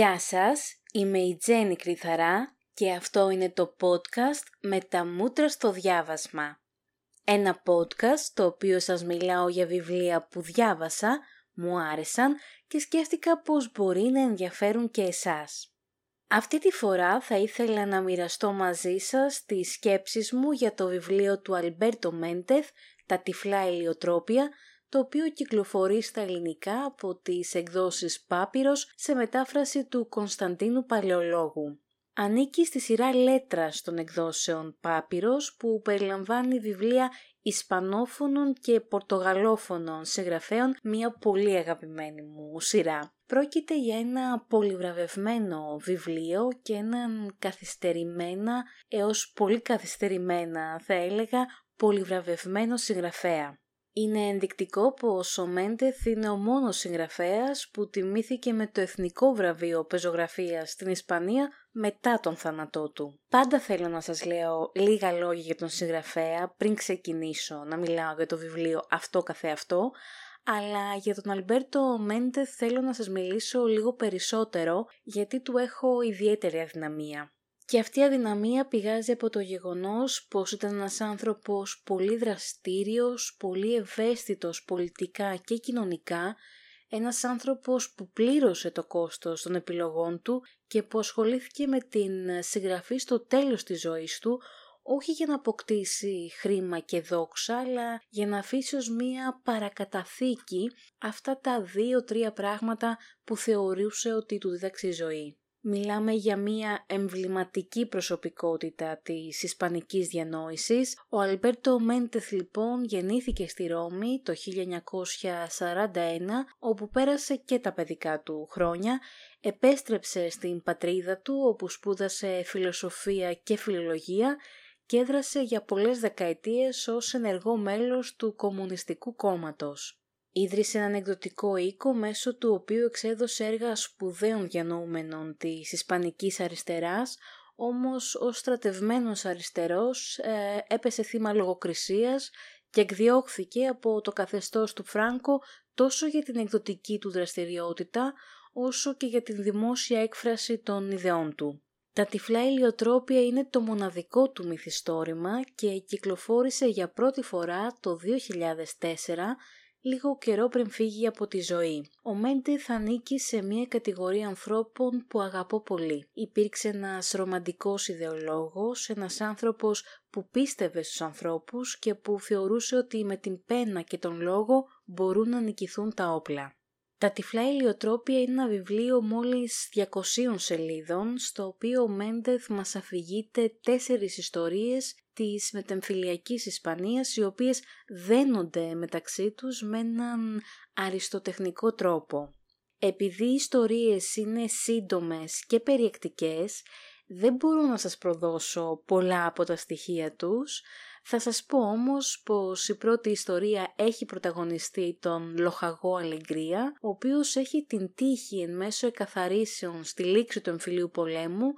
Γεια σας, είμαι η Τζέννη Κρυθαρά και αυτό είναι το podcast με τα μούτρα στο διάβασμα. Ένα podcast το οποίο σας μιλάω για βιβλία που διάβασα, μου άρεσαν και σκέφτηκα πως μπορεί να ενδιαφέρουν και εσάς. Αυτή τη φορά θα ήθελα να μοιραστώ μαζί σας τις σκέψεις μου για το βιβλίο του Αλμπέρτο Μέντεθ «Τα τυφλά ηλιοτρόπια», το οποίο κυκλοφορεί στα ελληνικά από τις εκδόσεις Πάπυρος σε μετάφραση του Κωνσταντίνου Παλαιολόγου. Ανήκει στη σειρά Λέτρας των εκδόσεων Πάπυρος που περιλαμβάνει βιβλία Ισπανόφωνων και Πορτογαλόφωνων συγγραφέων, μια πολύ αγαπημένη μου σειρά. Πρόκειται για ένα πολυβραβευμένο βιβλίο και έναν καθυστερημένα έως πολύ καθυστερημένα θα έλεγα πολυβραβευμένο συγγραφέα. Είναι ενδεικτικό πως ο Μέντεθ είναι ο μόνος συγγραφέας που τιμήθηκε με το Εθνικό Βραβείο Πεζογραφίας στην Ισπανία μετά τον θάνατό του. Πάντα θέλω να σας λέω λίγα λόγια για τον συγγραφέα πριν ξεκινήσω να μιλάω για το βιβλίο αυτό καθεαυτό, αλλά για τον Αλμπέρτο Μέντεθ θέλω να σας μιλήσω λίγο περισσότερο γιατί του έχω ιδιαίτερη αδυναμία. Και αυτή η αδυναμία πηγάζει από το γεγονός πως ήταν ένας άνθρωπος πολύ δραστήριος, πολύ ευαίσθητος πολιτικά και κοινωνικά, ένας άνθρωπος που πλήρωσε το κόστος των επιλογών του και που ασχολήθηκε με την συγγραφή στο τέλος της ζωής του, όχι για να αποκτήσει χρήμα και δόξα, αλλά για να αφήσει ως μία παρακαταθήκη αυτά τα δύο-τρία πράγματα που θεωρούσε ότι του δίδαξε η ζωή. Μιλάμε για μια εμβληματική προσωπικότητα της ισπανικής διανόησης. Ο Αλμπέρτο Μέντεθ λοιπόν γεννήθηκε στη Ρώμη το 1941 όπου πέρασε και τα παιδικά του χρόνια. Επέστρεψε στην πατρίδα του όπου σπούδασε φιλοσοφία και φιλολογία και έδρασε για πολλές δεκαετίες ως ενεργό μέλος του Κομμουνιστικού Κόμματος. Ίδρυσε έναν εκδοτικό οίκο μέσω του οποίου εξέδωσε έργα σπουδαίων διανοούμενων της Ισπανικής αριστεράς, όμως ως στρατευμένος αριστερός ε, έπεσε θύμα λογοκρισίας και εκδιώχθηκε από το καθεστώς του Φράνκο τόσο για την εκδοτική του δραστηριότητα όσο και για την δημόσια έκφραση των ιδεών του. Τα τυφλά ηλιοτρόπια είναι το μοναδικό του μυθιστόρημα και κυκλοφόρησε για πρώτη φορά το 2004 λίγο καιρό πριν φύγει από τη ζωή. Ο θα ανήκει σε μια κατηγορία ανθρώπων που αγαπώ πολύ. Υπήρξε ένας ρομαντικός ιδεολόγος, ένας άνθρωπος που πίστευε στους ανθρώπους και που θεωρούσε ότι με την πένα και τον λόγο μπορούν να νικηθούν τα όπλα. Τα τυφλά ηλιοτρόπια είναι ένα βιβλίο μόλις 200 σελίδων, στο οποίο ο Μέντεθ μας αφηγείται τέσσερις ιστορίες της μετεμφυλιακής Ισπανίας, οι οποίες δένονται μεταξύ τους με έναν αριστοτεχνικό τρόπο. Επειδή οι ιστορίες είναι σύντομες και περιεκτικές, δεν μπορώ να σας προδώσω πολλά από τα στοιχεία τους, θα σας πω όμως πως η πρώτη ιστορία έχει πρωταγωνιστεί τον λοχαγό Αλεγκρία, ο οποίος έχει την τύχη εν μέσω εκαθαρίσεων στη λήξη του εμφυλίου πολέμου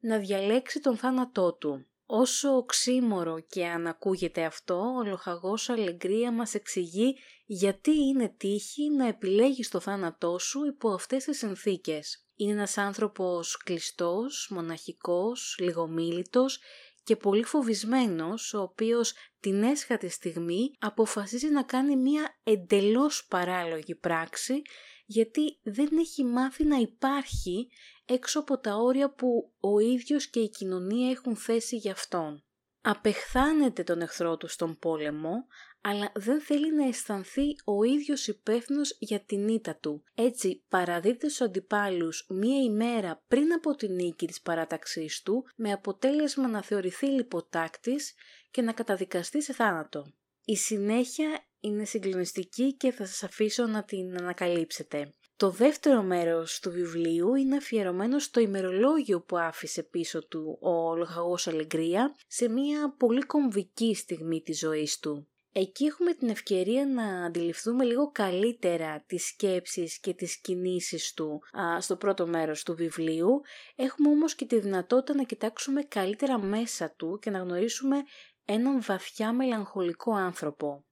να διαλέξει τον θάνατό του. Όσο οξύμορο και αν ακούγεται αυτό, ο λοχαγός Αλεγκρία μας εξηγεί γιατί είναι τύχη να επιλέγεις το θάνατό σου υπό αυτές τις συνθήκες. Είναι ένας άνθρωπος κλειστός, μοναχικός, λιγομίλητος και πολύ φοβισμένος, ο οποίος την έσχατη στιγμή αποφασίζει να κάνει μία εντελώς παράλογη πράξη, γιατί δεν έχει μάθει να υπάρχει έξω από τα όρια που ο ίδιος και η κοινωνία έχουν θέσει για αυτόν. Απεχθάνεται τον εχθρό του στον πόλεμο, αλλά δεν θέλει να αισθανθεί ο ίδιος υπεύθυνος για την ήττα του. Έτσι παραδίδεται στους αντιπάλους μία ημέρα πριν από την νίκη της παράταξής του, με αποτέλεσμα να θεωρηθεί λιποτάκτης και να καταδικαστεί σε θάνατο. Η συνέχεια είναι συγκλονιστική και θα σας αφήσω να την ανακαλύψετε. Το δεύτερο μέρος του βιβλίου είναι αφιερωμένο στο ημερολόγιο που άφησε πίσω του ο λοχαγός Αλεγκρία σε μια πολύ κομβική στιγμή της ζωής του. Εκεί έχουμε την ευκαιρία να αντιληφθούμε λίγο καλύτερα τις σκέψεις και τις κινήσεις του στο πρώτο μέρος του βιβλίου. Έχουμε όμως και τη δυνατότητα να κοιτάξουμε καλύτερα μέσα του και να γνωρίσουμε έναν βαθιά μελαγχολικό άνθρωπο.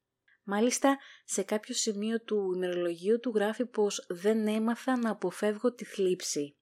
Μάλιστα, σε κάποιο σημείο του ημερολογίου του γράφει πως δεν έμαθα να αποφεύγω τη θλίψη.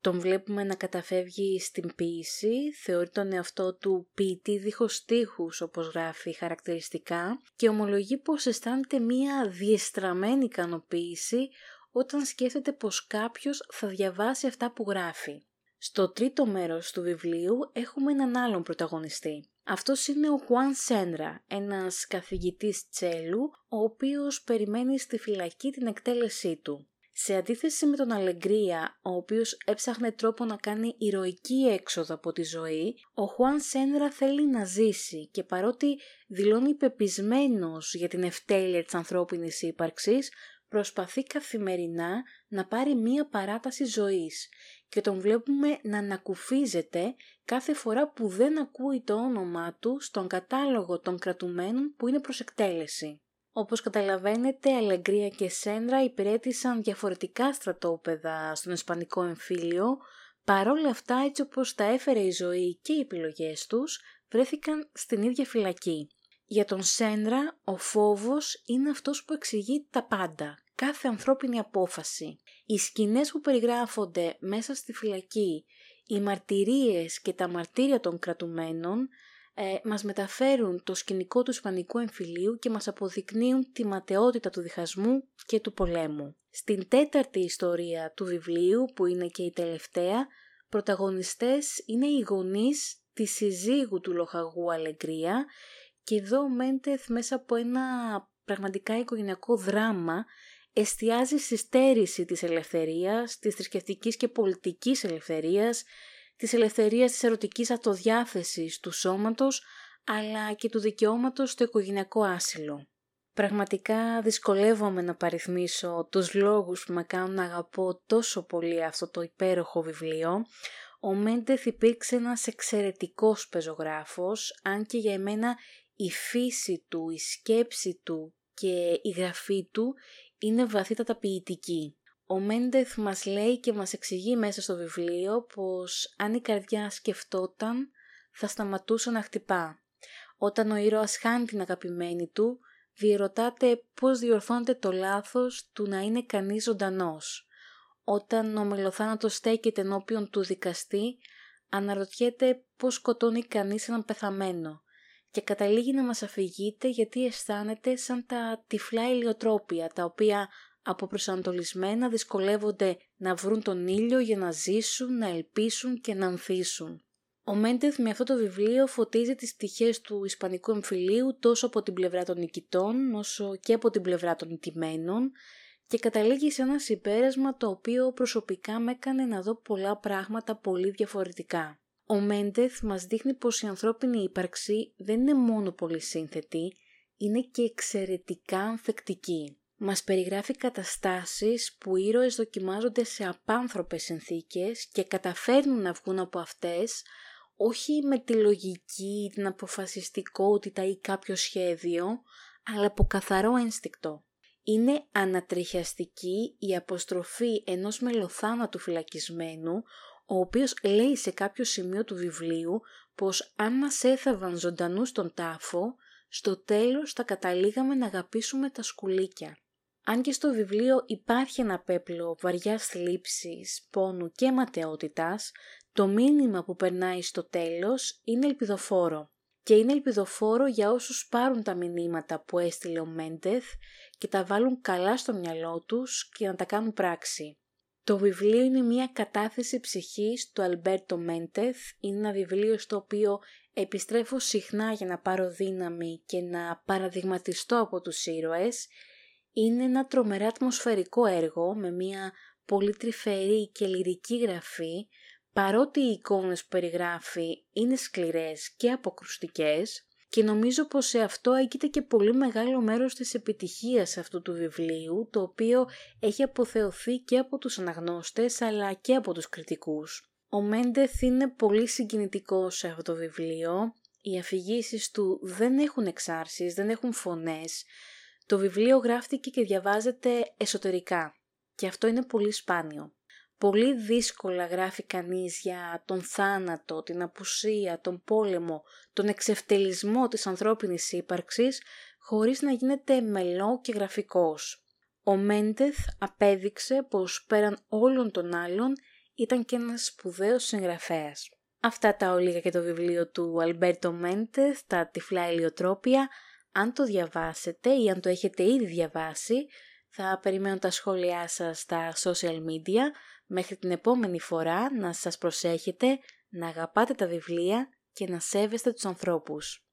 Τον βλέπουμε να καταφεύγει στην ποίηση, θεωρεί τον εαυτό του ποιητή δίχως στίχους όπως γράφει χαρακτηριστικά και ομολογεί πως αισθάνεται μία διεστραμμένη ικανοποίηση όταν σκέφτεται πως κάποιος θα διαβάσει αυτά που γράφει. Στο τρίτο μέρος του βιβλίου έχουμε έναν άλλον πρωταγωνιστή. Αυτός είναι ο Χουάν Σένρα, ένας καθηγητής τσέλου, ο οποίος περιμένει στη φυλακή την εκτέλεσή του. Σε αντίθεση με τον Αλεγκρία, ο οποίος έψαχνε τρόπο να κάνει ηρωική έξοδο από τη ζωή, ο Χουάν Σένρα θέλει να ζήσει και παρότι δηλώνει πεπισμένος για την ευτέλεια της ανθρώπινης ύπαρξης, προσπαθεί καθημερινά να πάρει μία παράταση ζωής και τον βλέπουμε να ανακουφίζεται κάθε φορά που δεν ακούει το όνομά του στον κατάλογο των κρατουμένων που είναι προς εκτέλεση. Όπως καταλαβαίνετε, Αλεγκρία και Σέντρα υπηρέτησαν διαφορετικά στρατόπεδα στον Ισπανικό εμφύλιο, παρόλα αυτά έτσι όπως τα έφερε η ζωή και οι επιλογές τους, βρέθηκαν στην ίδια φυλακή. Για τον Σέντρα, ο φόβος είναι αυτός που εξηγεί τα πάντα, κάθε ανθρώπινη απόφαση. Οι σκηνές που περιγράφονται μέσα στη φυλακή, οι μαρτυρίες και τα μαρτύρια των κρατουμένων ε, μας μεταφέρουν το σκηνικό του Ισπανικού εμφυλίου και μας αποδεικνύουν τη ματαιότητα του διχασμού και του πολέμου. Στην τέταρτη ιστορία του βιβλίου, που είναι και η τελευταία, πρωταγωνιστές είναι οι γονείς της συζύγου του λοχαγού Αλεγκρία και εδώ ο Μέντεθ μέσα από ένα πραγματικά οικογενειακό δράμα εστιάζει στη στέρηση της ελευθερίας, της θρησκευτικής και πολιτικής ελευθερίας, της ελευθερίας της ερωτικής αυτοδιάθεσης του σώματος, αλλά και του δικαιώματος στο οικογενειακό άσυλο. Πραγματικά δυσκολεύομαι να παριθμίσω τους λόγους που με κάνουν να αγαπώ τόσο πολύ αυτό το υπέροχο βιβλίο. Ο Μέντεθ υπήρξε ένας εξαιρετικός πεζογράφος, αν και για εμένα η φύση του, η σκέψη του και η γραφή του είναι βαθύτατα ποιητική. Ο Μέντεθ μας λέει και μας εξηγεί μέσα στο βιβλίο πως αν η καρδιά σκεφτόταν θα σταματούσε να χτυπά. Όταν ο ήρωας χάνει την αγαπημένη του, διερωτάται πώς διορθώνεται το λάθος του να είναι κανείς ζωντανός. Όταν ο μελοθάνατος στέκεται ενώπιον του δικαστή, αναρωτιέται πώς σκοτώνει κανείς έναν πεθαμένο και καταλήγει να μας αφηγείται γιατί αισθάνεται σαν τα τυφλά ηλιοτρόπια τα οποία από προσανατολισμένα δυσκολεύονται να βρουν τον ήλιο για να ζήσουν, να ελπίσουν και να ανθίσουν. Ο Μέντεθ με αυτό το βιβλίο φωτίζει τις πτυχές του Ισπανικού εμφυλίου τόσο από την πλευρά των νικητών όσο και από την πλευρά των νικημένων και καταλήγει σε ένα συμπέρασμα το οποίο προσωπικά με έκανε να δω πολλά πράγματα πολύ διαφορετικά. Ο Μέντεθ μας δείχνει πως η ανθρώπινη ύπαρξη δεν είναι μόνο πολύ σύνθετη, είναι και εξαιρετικά ανθεκτική. Μας περιγράφει καταστάσεις που οι ήρωες δοκιμάζονται σε απάνθρωπες συνθήκες και καταφέρνουν να βγουν από αυτές όχι με τη λογική, την αποφασιστικότητα ή κάποιο σχέδιο, αλλά από καθαρό ένστικτο. Είναι ανατριχιαστική η αποστροφή ενός μελοθάνατου φυλακισμένου, ο οποίος λέει σε κάποιο σημείο του βιβλίου πως αν μας έθαβαν ζωντανού στον τάφο, στο τέλος θα καταλήγαμε να αγαπήσουμε τα σκουλίκια. Αν και στο βιβλίο υπάρχει ένα πέπλο βαριάς θλίψης, πόνου και ματαιότητας, το μήνυμα που περνάει στο τέλος είναι ελπιδοφόρο. Και είναι ελπιδοφόρο για όσους πάρουν τα μηνύματα που έστειλε ο Μέντεθ και τα βάλουν καλά στο μυαλό τους και να τα κάνουν πράξη. Το βιβλίο είναι μια κατάθεση ψυχής του Αλμπέρτο Μέντεθ. Είναι ένα βιβλίο στο οποίο επιστρέφω συχνά για να πάρω δύναμη και να παραδειγματιστώ από τους ήρωες είναι ένα τρομερά ατμοσφαιρικό έργο με μια πολύ τρυφερή και λυρική γραφή, παρότι οι εικόνες που περιγράφει είναι σκληρές και αποκρουστικές και νομίζω πως σε αυτό έγκυται και πολύ μεγάλο μέρος της επιτυχίας αυτού του βιβλίου, το οποίο έχει αποθεωθεί και από τους αναγνώστες αλλά και από τους κριτικούς. Ο Μέντεθ είναι πολύ συγκινητικός σε αυτό το βιβλίο, οι αφηγήσεις του δεν έχουν εξάρσεις, δεν έχουν φωνές, το βιβλίο γράφτηκε και διαβάζεται εσωτερικά και αυτό είναι πολύ σπάνιο. Πολύ δύσκολα γράφει κανείς για τον θάνατο, την απουσία, τον πόλεμο, τον εξευτελισμό της ανθρώπινης ύπαρξης χωρίς να γίνεται μελό και γραφικός. Ο Μέντεθ απέδειξε πως πέραν όλων των άλλων ήταν και ένας σπουδαίος συγγραφέας. Αυτά τα όλιγα και το βιβλίο του Αλμπέρτο Μέντεθ, τα τυφλά ηλιοτρόπια. Αν το διαβάσετε ή αν το έχετε ήδη διαβάσει, θα περιμένω τα σχόλιά σας στα social media. Μέχρι την επόμενη φορά να σας προσέχετε, να αγαπάτε τα βιβλία και να σέβεστε τους ανθρώπους.